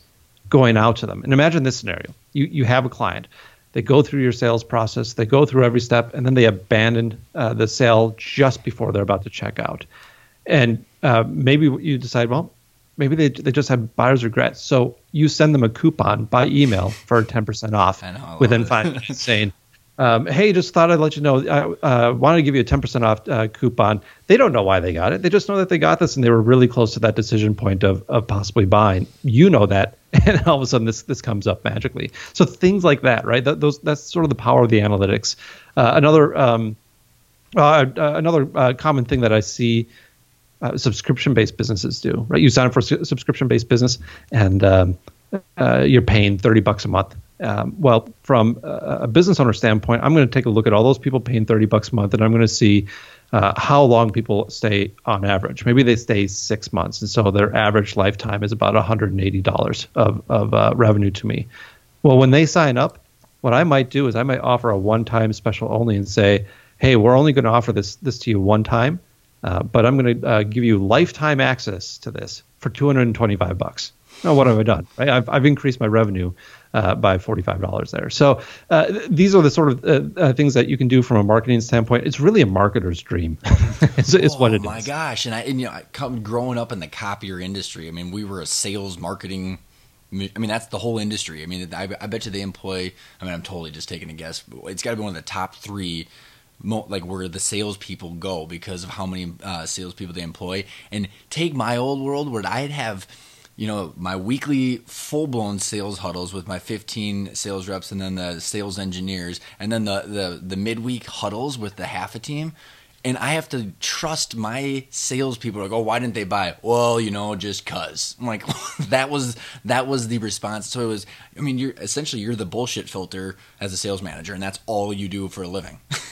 Speaker 2: going out to them. And imagine this scenario: you you have a client. They go through your sales process, they go through every step, and then they abandon uh, the sale just before they're about to check out. And uh, maybe you decide, well, maybe they, they just have buyer's regret. So you send them a coupon by email for 10% off know, within five minutes saying, um, hey, just thought I'd let you know. I uh, wanted to give you a 10% off uh, coupon. They don't know why they got it. They just know that they got this and they were really close to that decision point of, of possibly buying. You know that. And all of a sudden this, this comes up magically. So things like that, right? That, those, that's sort of the power of the analytics. Uh, another um, Uh, uh, another uh, common thing that I see uh, subscription-based businesses do, right? You sign up for a subscription-based business, and um, uh, you're paying 30 bucks a month. Um, well, from a business owner standpoint, I'm going to take a look at all those people paying 30 bucks a month, and I'm going to see uh, how long people stay on average. Maybe they stay six months, and so their average lifetime is about $180 of, of uh, revenue to me. Well, when they sign up, what I might do is I might offer a one-time special only and say, "Hey, we're only going to offer this this to you one time, uh, but I'm going to uh, give you lifetime access to this for 225 bucks." Now, what have I done? Right? I've, I've increased my revenue uh, by $45 there. So uh, these are the sort of uh, things that you can do from a marketing standpoint. It's really a marketer's dream. it's, what it's
Speaker 1: oh,
Speaker 2: what it
Speaker 1: my gosh. And I, and, you know, I come growing up in the copier industry. I mean, we were a sales marketing I mean, that's the whole industry. I mean, I, I, bet you they employ. I mean, I'm totally just taking a guess. But it's got to be one of the top three, like where the salespeople go because of how many uh, salespeople they employ. And take my old world where I'd have you know, my weekly full blown sales huddles with my 15 sales reps and then the sales engineers, and then the, the, the midweek huddles with the half a team. And I have to trust my salespeople. Like, oh, why didn't they buy? Well, you know, just cause. I'm like, that was that was the response. So it was. I mean, you're essentially you're the bullshit filter as a sales manager, and that's all you do for a living.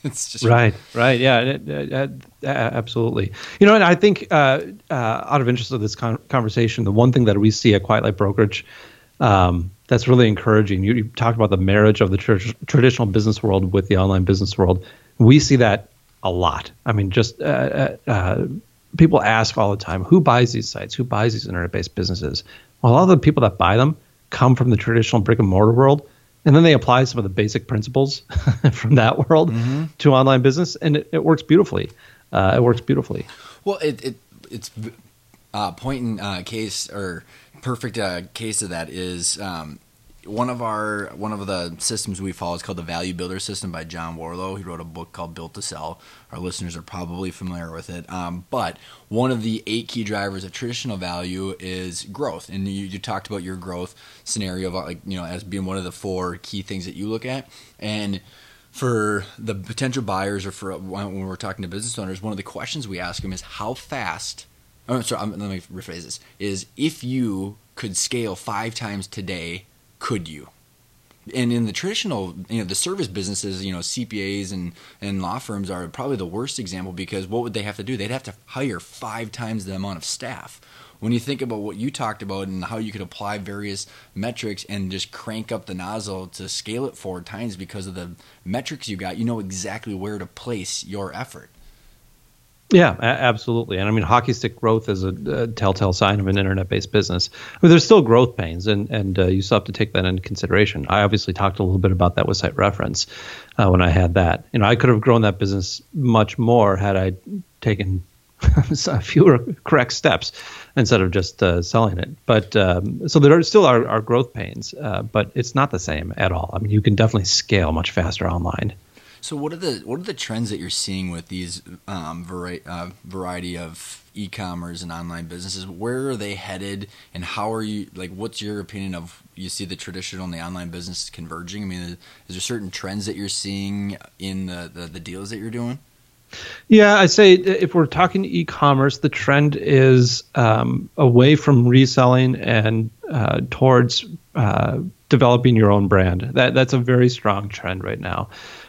Speaker 2: it's just right, right, yeah, absolutely. You know, and I think uh, uh, out of interest of this con- conversation, the one thing that we see at Quiet Light Brokerage um, that's really encouraging. You, you, talked about the marriage of the tr- traditional business world with the online business world. We see that a lot. I mean, just uh, uh, uh people ask all the time, who buys these sites? Who buys these internet-based businesses? Well, a lot of the people that buy them come from the traditional brick and mortar world and then they apply some of the basic principles from that world mm-hmm. to online business, and it, it works beautifully. Uh, it works beautifully.
Speaker 1: Well, it, it it's uh, point in uh, case or perfect uh, case of that is um, one of our one of the systems we follow is called the Value Builder System by John Warrillow. He wrote a book called Built to Sell. Our listeners are probably familiar with it. Um, but one of the eight key drivers of traditional value is growth, and you, you talked about your growth scenario, about like you know as being one of the four key things that you look at, and for the potential buyers or for when we're talking to business owners, one of the questions we ask them is how fast. Oh, sorry, let me rephrase this: is if you could scale five times today could you? And in the traditional, you know, the service businesses, you know, CPAs and, and law firms are probably the worst example because what would they have to do? They'd have to hire five times the amount of staff. When you think about what you talked about and how you could apply various metrics and just crank up the nozzle to scale it four times because of the metrics you got, you know exactly where to place your effort.
Speaker 2: Yeah, absolutely. And I mean, hockey stick growth is a, a telltale sign of an internet-based business. I mean, there's still growth pains, and and uh, you still have to take that into consideration. I obviously talked a little bit about that with SiteReference uh, when I had that. You know, I could have grown that business much more had I taken fewer correct steps instead of just uh, selling it. But um, so there are still are, are growth pains, uh, but it's not the same at all. I mean, you can definitely scale much faster online.
Speaker 1: So what are the what are the trends that you're seeing with these um, vari- uh, variety of e-commerce and online businesses? Where are they headed, and how are you? Like, what's your opinion of you see the traditional and the online business converging? I mean, is, there certain trends that you're seeing in the, the, the deals that you're doing?
Speaker 2: Yeah, I'd say if we're talking e-commerce, the trend is um, away from reselling and uh, towards uh, developing your own brand. That that's a very strong trend right now.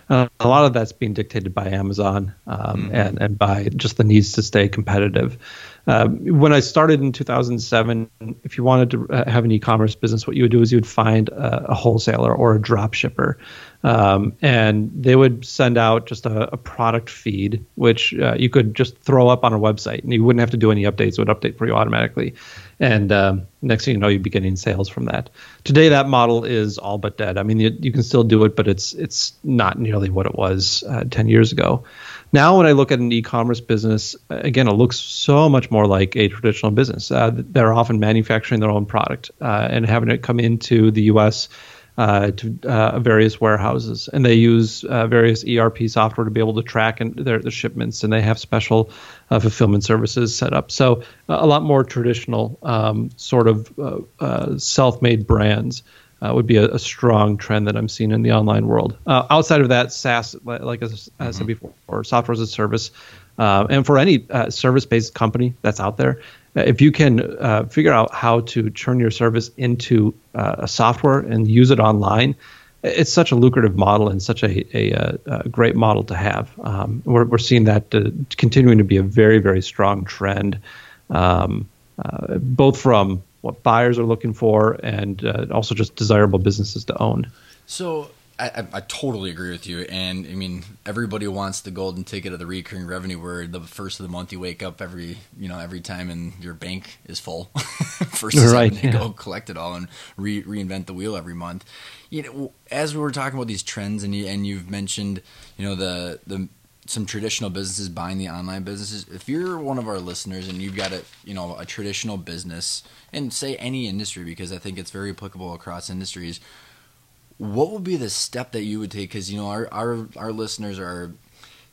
Speaker 2: Uh, a lot of that's being dictated by Amazon um, mm-hmm. and, and by just the needs to stay competitive. Uh, when I started in 2007, if you wanted to uh, have an e-commerce business, what you would do is you would find a, a wholesaler or a drop shipper, um, and they would send out just a, a product feed, which uh, you could just throw up on a website, and you wouldn't have to do any updates; it would update for you automatically. And um, next thing you know, you'd be getting sales from that. Today, that model is all but dead. I mean, you, you can still do it, but it's it's not nearly what it was uh, 10 years ago. Now, when I look at an e-commerce business, again, it looks so much more like a traditional business. Uh, they're often manufacturing their own product uh, and having it come into the U.S uh, to uh, various warehouses, and they use uh, various ERP software to be able to track and their, their shipments, and they have special uh, fulfillment services set up. So a lot more traditional um, sort of uh, uh, self-made brands. uh, would be a, a, strong trend that I'm seeing in the online world. Uh, outside of that, SaaS, like I, mm-hmm. said before, or software as a service, uh, and for any uh, service-based company that's out there, uh, if you can uh, figure out how to turn your service into a software and use it online, it's such a lucrative model and such a, a, a great model to have. Um, we're, we're seeing that continuing to be a very, very strong trend, um, both from what buyers are looking for and uh, also just desirable businesses to own.
Speaker 1: So I, I, totally agree with you. And I mean, everybody wants the golden ticket of the recurring revenue where the first of the month you wake up every, you know, every time and your bank is full versus right, having to yeah. go collect it all and re- reinvent the wheel every month. You know, as we were talking about these trends and you, and you've mentioned, you know, the, the, some traditional businesses buying the online businesses. If you're one of our listeners and you've got a you know a traditional business and say any industry because I think it's very applicable across industries, what would be the step that you would take? Because you know our our our listeners are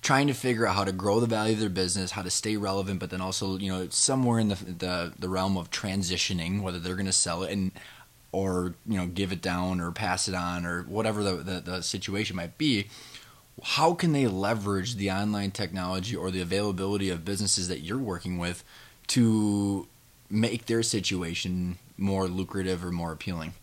Speaker 1: trying to figure out how to grow the value of their business, how to stay relevant, but then also you know somewhere in the the, the realm of transitioning, whether they're going to sell it and or you know give it down or pass it on or whatever the, the, the situation might be how can they leverage the online technology or the availability of businesses that you're working with to make their situation more lucrative or more appealing?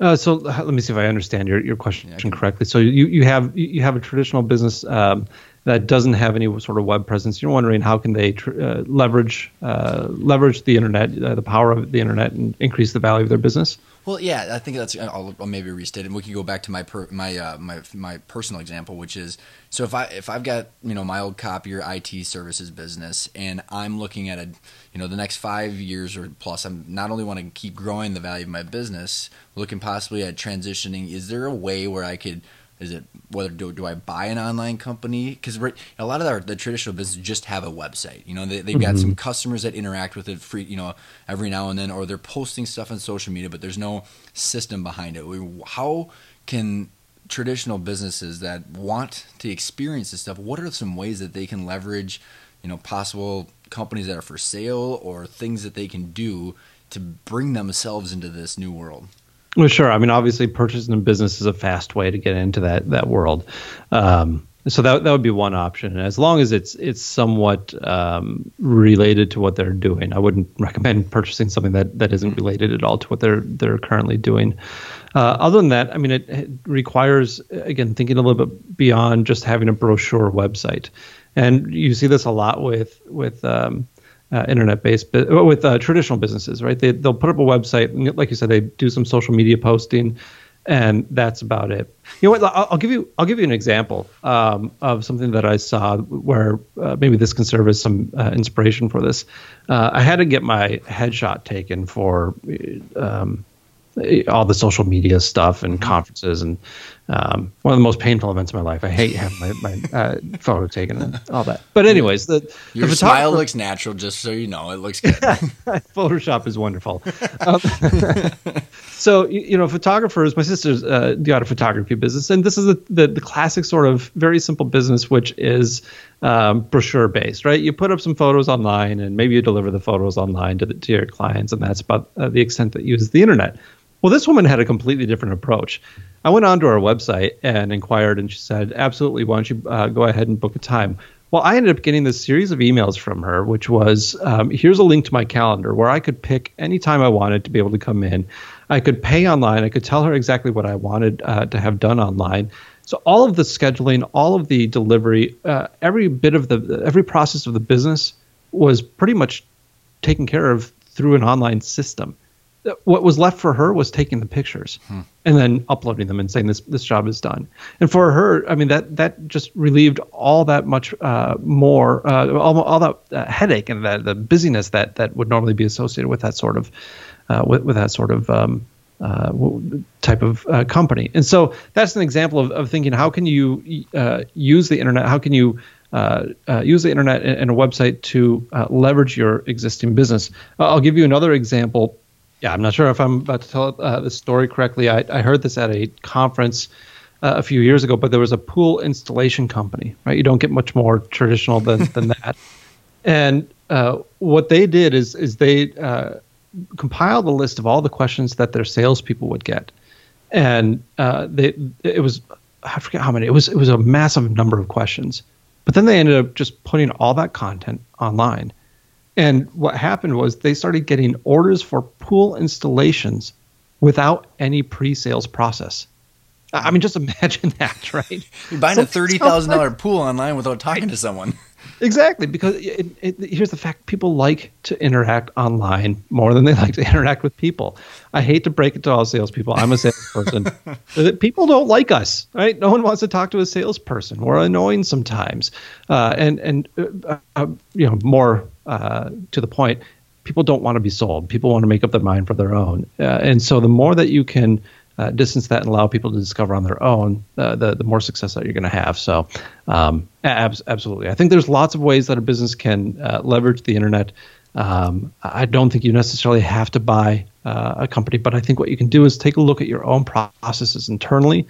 Speaker 2: Uh, so let me see if I understand your, your question yeah, correctly. So you, you have you have a traditional business um, that doesn't have any sort of web presence. You're wondering how can they tr- uh, leverage uh, leverage the internet, uh, the power of the internet, and increase the value of their business.
Speaker 1: Well, yeah, I think that's. I'll, I'll maybe restate it. We can go back to my per, my uh, my my personal example, which is so if I if I've got you know my old copier IT services business, and I'm looking at a you know the next five years or plus, I'm not only want to keep growing the value of my business, looking possibly at transitioning. Is there a way where I could is it whether do, do I buy an online company? Because a lot of our, the traditional businesses just have a website. You know, they, have got mm-hmm. some customers that interact with it free, you know, every now and then, or they're posting stuff on social media, but there's no system behind it. How can traditional businesses that want to experience this stuff, what are some ways that they can leverage, you know, possible companies that are for sale or things that they can do to bring themselves into this new world?
Speaker 2: Well, sure. I mean, obviously, purchasing a business is a fast way to get into that that world. Um, so that that would be one option. And as long as it's it's somewhat um, related to what they're doing, I wouldn't recommend purchasing something that, that isn't related at all to what they're they're currently doing. Uh, other than that, I mean, it, it, requires again thinking a little bit beyond just having a brochure website, and you see this a lot with with um, uh, internet-based, uh, with uh, traditional businesses, right? They they'll put up a website, and like you said, they do some social media posting, and that's about it. You know what? I'll, I'll give you I'll give you an example um, of something that I saw where uh, maybe this can serve as some uh, inspiration for this. Uh, I had to get my headshot taken for. Um, all the social media stuff and mm-hmm. conferences and um, one of the most painful events of my life. I hate having my, my uh, photo taken and all that. But anyways, the
Speaker 1: your the smile looks natural. Just so you know, it looks good.
Speaker 2: Photoshop is wonderful. Um, so you, know, photographers. My sister's uh, got a photography business, and this is the, the, the classic sort of very simple business, which is um, brochure based, right? You put up some photos online, and maybe you deliver the photos online to the, to your clients, and that's about uh, the extent that uses the internet. Well, this woman had a completely different approach. I went onto her website and inquired, and she said, "Absolutely, why don't you uh, go ahead and book a time?" Well, I ended up getting this series of emails from her, which was, um, "Here's a link to my calendar where I could pick any time I wanted to be able to come in. I could pay online. I could tell her exactly what I wanted uh, to have done online." So all of the scheduling, all of the delivery, uh, every bit of the every process of the business was pretty much taken care of through an online system what was left for her was taking the pictures hmm. and then uploading them and saying this this job is done. And for her, I mean that that just relieved all that much uh, more uh, all, all that uh, headache and the, the busyness that that would normally be associated with that sort of uh, with, with that sort of um, uh, type of uh, company. And so that's an example of, of thinking how can you use the internet? How can you uh, uh, use the internet and, and a website to uh, leverage your existing business. I'll give you another example yeah, I'm not sure if I'm about to tell uh, the story correctly. I, I heard this at a conference uh, a few years ago, but there was a pool installation company, right? You don't get much more traditional than, than that. And uh, what they did is is they uh, compiled a list of all the questions that their salespeople would get, and uh, they it was I forget how many it was it was a massive number of questions, but then they ended up just putting all that content online, and what happened was they started getting orders for pool installations without any pre-sales process. I mean, just imagine that, right?
Speaker 1: You're buying so, a thirty thousand dollar pool online without talking to someone.
Speaker 2: Exactly, because it, it, here's the fact: people like to interact online more than they like to interact with people. I hate to break it to all salespeople. I'm a salesperson. people don't like us, right? No one wants to talk to a salesperson. We're annoying sometimes, uh, and and uh, uh, you know more uh, to the point. People don't want to be sold. People want to make up their mind for their own, uh, and so the more that you can uh, distance that and allow people to discover on their own, uh, the the more success that you're going to have. So, um, ab- absolutely, I think there's lots of ways that a business can uh, leverage the internet. Um, I don't think you necessarily have to buy uh, a company, but I think what you can do is take a look at your own processes internally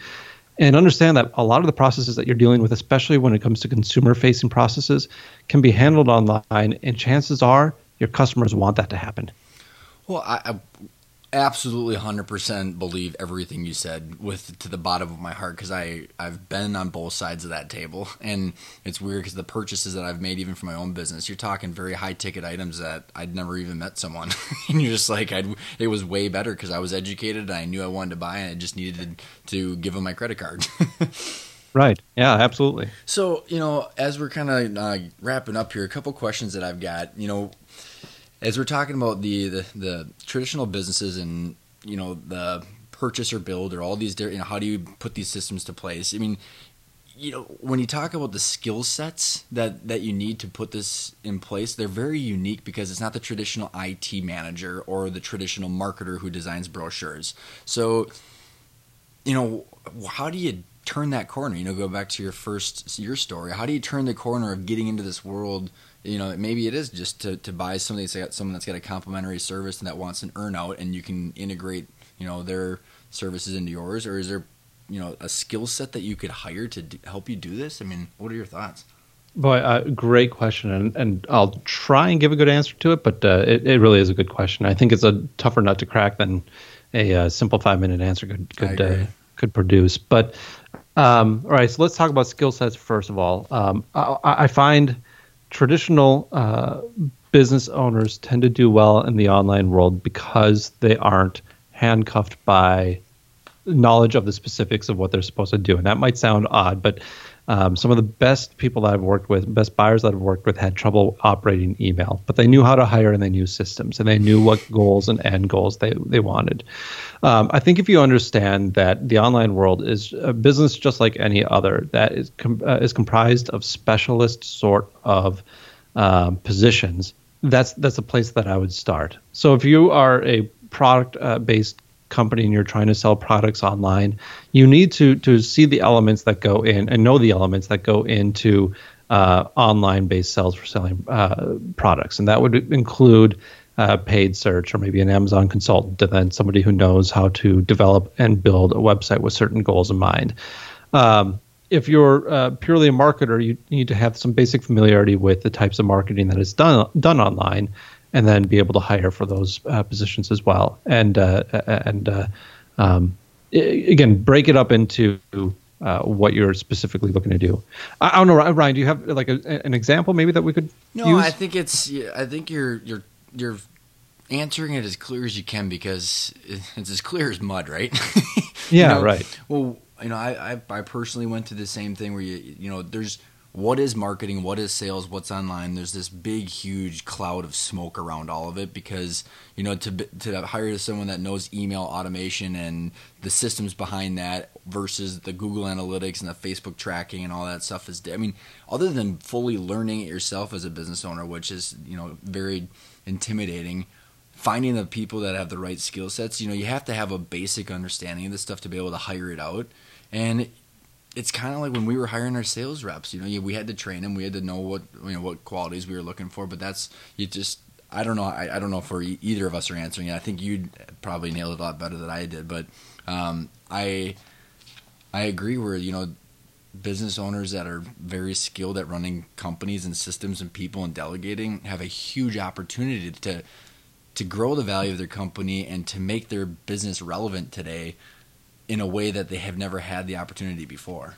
Speaker 2: and understand that a lot of the processes that you're dealing with, especially when it comes to consumer facing processes, can be handled online. And chances are your customers want that to happen.
Speaker 1: Well, I, I absolutely 100% believe everything you said with to the bottom of my heart because I I've been on both sides of that table and it's weird because the purchases that I've made even for my own business you're talking very high ticket items that I'd never even met someone and you're just like I it was way better because I was educated and I knew I wanted to buy and I just needed to give them my credit card.
Speaker 2: Right. Yeah, absolutely.
Speaker 1: So, you know, as we're kind of uh, wrapping up here, a couple questions that I've got. You know, as we're talking about the, the, the traditional businesses and you know the purchase or build or all these you know, how do you put these systems to place? I mean, you know, when you talk about the skill sets that that you need to put this in place, they're very unique because it's not the traditional IT manager or the traditional marketer who designs brochures. So, you know, how do you turn that corner? You know, go back to your first your story. How do you turn the corner of getting into this world? You know maybe it is just to, to buy somebody that's got someone that's got a complementary service and that wants an earn out and you can integrate you know their services into yours? Or is there you know a skill set that you could hire to do, help you do this? I mean what are your thoughts?
Speaker 2: Boy uh, great question and, and i'll try and give a good answer to it but uh, it, it really is a good question. I think it's a tougher nut to crack than a uh, simple five minute answer could could uh, could produce. But um, all right so let's talk about skill sets first of all. Um, I, I find traditional uh, business owners tend to do well in the online world because they aren't handcuffed by knowledge of the specifics of what they're supposed to do. And that might sound odd, but um, some of the best people that I've worked with, best buyers that I've worked with, had trouble operating email, but they knew how to hire and they knew systems and they knew what goals and end goals they, they wanted. Um, I think if you understand that the online world is a business just like any other that is com- uh, is comprised of specialist sort of um, positions, that's that's a place that I would start. So if you are a product uh, based company and you're trying to sell products online, you need to to see the elements that go in and know the elements that go into uh, online based sales for selling uh, products, and that would include uh, paid search or maybe an Amazon consultant, and then somebody who knows how to develop and build a website with certain goals in mind. Um, if you're uh, purely a marketer, you need to have some basic familiarity with the types of marketing that is done done online, and then be able to hire for those uh, positions as well. And uh, and uh, um, again, break it up into uh, what you're specifically looking to do. I, I, don't know, Ryan. Do you have like a, an example maybe that we could?
Speaker 1: No,
Speaker 2: use?
Speaker 1: I think it's. I think you're you're you're answering it as clear as you can because it's as clear as mud, right?
Speaker 2: yeah,
Speaker 1: you know,
Speaker 2: right.
Speaker 1: Well, you know, I, I I personally went through the same thing where you you know there's what is marketing, what is sales, what's online. There's this big, huge cloud of smoke around all of it because you know to to hire someone that knows email automation and the systems behind that versus the Google Analytics and the Facebook tracking and all that stuff is. I mean, other than fully learning it yourself as a business owner, which is you know very intimidating. Finding the people that have the right skill sets, you know, you have to have a basic understanding of this stuff to be able to hire it out. And it's kind of like when we were hiring our sales reps. You know, we had to train them. We had to know what you know what qualities we were looking for. But that's you just I don't know. I, I don't know if either of us are answering it. I think you probably nailed it a lot better than I did. But um, I I agree. Where you know business owners that are very skilled at running companies and systems and people and delegating have a huge opportunity to to grow the value of their company and to make their business relevant today in a way that they have never had the opportunity before.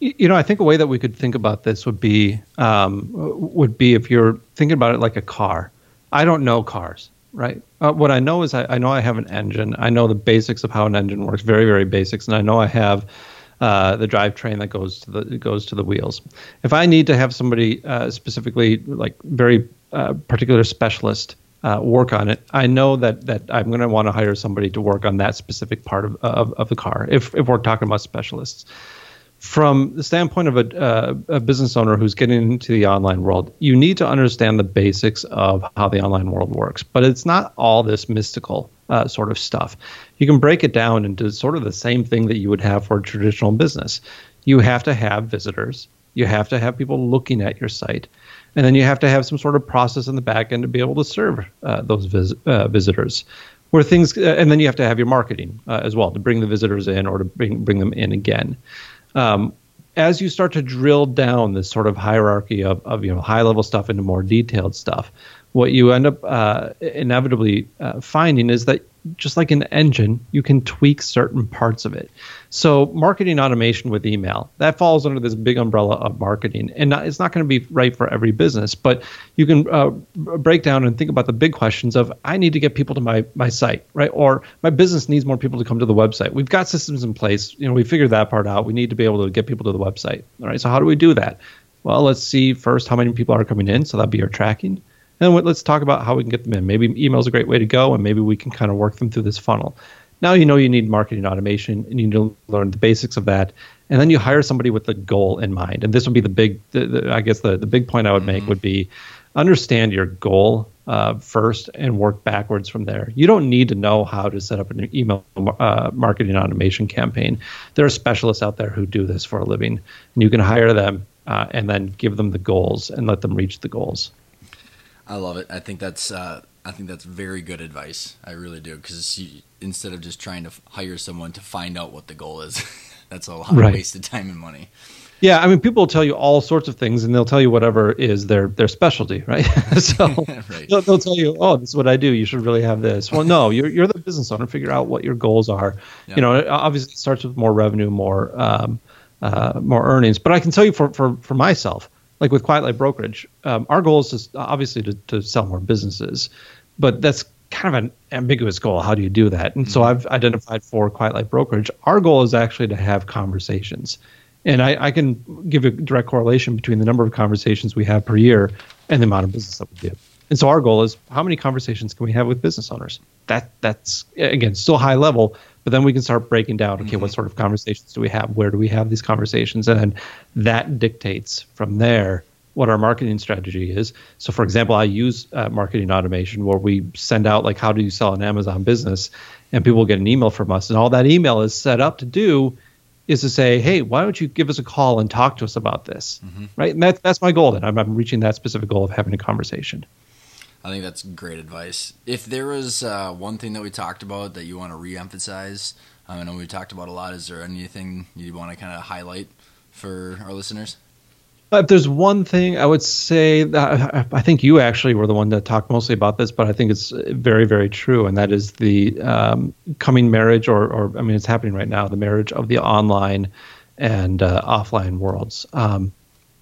Speaker 2: You know, I think a way that we could think about this would be um, would be if you're thinking about it like a car. I don't know cars, right? Uh, what I know is I, I, know I have an engine. I know the basics of how an engine works, very very basics, and I know I have uh, the drivetrain that goes to the goes to the wheels. If I need to have somebody uh, specifically like very uh, particular specialist uh, work on it, I know that that I'm going to want to hire somebody to work on that specific part of, of, of the car. If if we're talking about specialists from the standpoint of a, uh, a, business owner who's getting into the online world, you need to understand the basics of how the online world works. But it's not all this mystical uh, sort of stuff. You can break it down into sort of the same thing that you would have for a traditional business. You have to have visitors, you have to have people looking at your site, and then you have to have some sort of process in the back end to be able to serve uh, those vis- uh, visitors. Where things, uh, and then you have to have your marketing uh, as well to bring the visitors in or to bring bring them in again um, as you start to drill down this sort of hierarchy of, of you know high level stuff into more detailed stuff, what you end up uh, inevitably uh, finding is that just like an engine, you can tweak certain parts of it. So, marketing automation with email that falls under this big umbrella of marketing, and it's not going to be right for every business. But you can uh, break down and think about the big questions of I need to get people to my my site, right? Or my business needs more people to come to the website. We've got systems in place. You know, we figured that part out. We need to be able to get people to the website. All right. So, how do we do that? Well, let's see first how many people are coming in. So that'd be our tracking. And let's talk about how we can get them in. Maybe email is a great way to go, and maybe we can kind of work them through this funnel. Now you know you need marketing automation, and you need to learn the basics of that. And then you hire somebody with the goal in mind. And this would be the big, the, the, I guess the, the big point I would make mm-hmm. would be understand your goal uh, first and work backwards from there. You don't need to know how to set up an email uh, marketing automation campaign. There are specialists out there who do this for a living, and you can hire them uh, and then give them the goals and let them reach the goals.
Speaker 1: I love it. I think that's uh, I think that's very good advice. I really do because instead of just trying to hire someone to find out what the goal is, that's a lot right. of wasted time and money.
Speaker 2: Yeah, I mean, people will tell you all sorts of things, and they'll tell you whatever is their their specialty, right? so right. They'll, they'll, tell you, "Oh, this is what I do. You should really have this." Well, no, you're you're the business owner. Figure out what your goals are. Yep. You know, obviously, it starts with more revenue, more um, uh, more earnings. But I can tell you for for for myself, like with Quiet Light Brokerage, um, our goal is to, obviously to, to sell more businesses, but that's kind of an ambiguous goal. How do you do that? And mm-hmm. so I've identified for Quiet Light Brokerage, our goal is actually to have conversations. And I, I, can give a direct correlation between the number of conversations we have per year and the amount of business that we do. And so our goal is how many conversations can we have with business owners? That that's again still high level, then we can start breaking down. Okay, mm-hmm. what sort of conversations do we have? Where do we have these conversations? And that dictates from there what our marketing strategy is. So, for example, I use uh, marketing automation where we send out like how do you sell an Amazon business, and people get an email from us, and all that email is set up to do is to say, hey, why don't you give us a call and talk to us about this, mm-hmm. right? And that's that's my goal. And I'm, I'm reaching that specific goal of having a conversation.
Speaker 1: I think that's great advice. If there was uh, one thing that we talked about that you want to reemphasize, I know we talked about a lot. Is there anything you want to kind of highlight for our listeners?
Speaker 2: If there's one thing I would say, that, I think you actually were the one that talked mostly about this, but I think it's very, very true, and that is the um, coming marriage, or, or I mean, it's happening right now, the marriage of the online and uh, offline worlds. Um,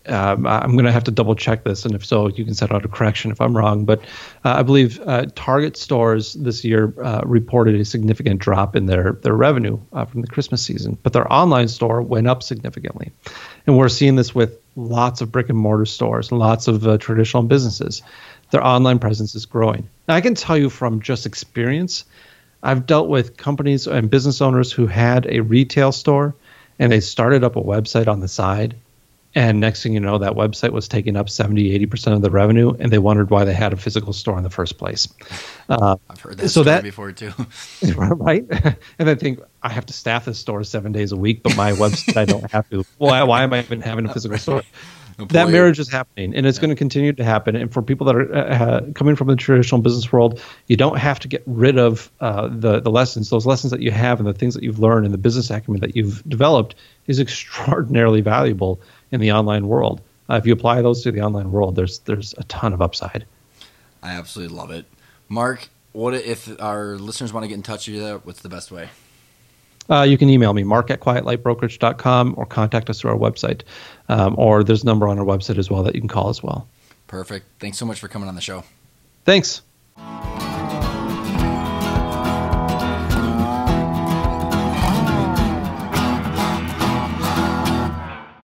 Speaker 2: um, I'm going to have to double check this, and if so, you can set out a correction if I'm wrong. But uh, I believe uh, Target stores this year uh, reported a significant drop in their their revenue uh, from the Christmas season, but their online store went up significantly, and we're seeing this with lots of brick and mortar stores and lots of uh, traditional businesses. Their online presence is growing. Now, I can tell you from just experience, I've dealt with companies and business owners who had a retail store and they started up a website on the side and next thing you know, that website was taking up 70, 80% of the revenue, and they wondered why they had a physical store in the first place.
Speaker 1: Uh, I've heard that so that, before too.
Speaker 2: right? And I think I have to staff this store seven days a week, but my website I don't have to. Why, why am I even having a physical store? that marriage is happening and it's yeah. going to continue to happen and for people that are uh, uh, coming from the traditional business world you don't have to get rid of uh, the the lessons those lessons that you have and the things that you've learned and the business acumen that you've developed is extraordinarily valuable in the online world. Uh, if you apply those to the online world, there's there's a ton of upside.
Speaker 1: I absolutely love it. Mark, what if our listeners want to get in touch with you? What's the best way?
Speaker 2: Uh, you can email me, mark at quietlightbrokerage.com, or contact us through our website. Um, or there's a number on our website as well that you can call as well.
Speaker 1: Perfect. Thanks so much for coming on the show.
Speaker 2: Thanks.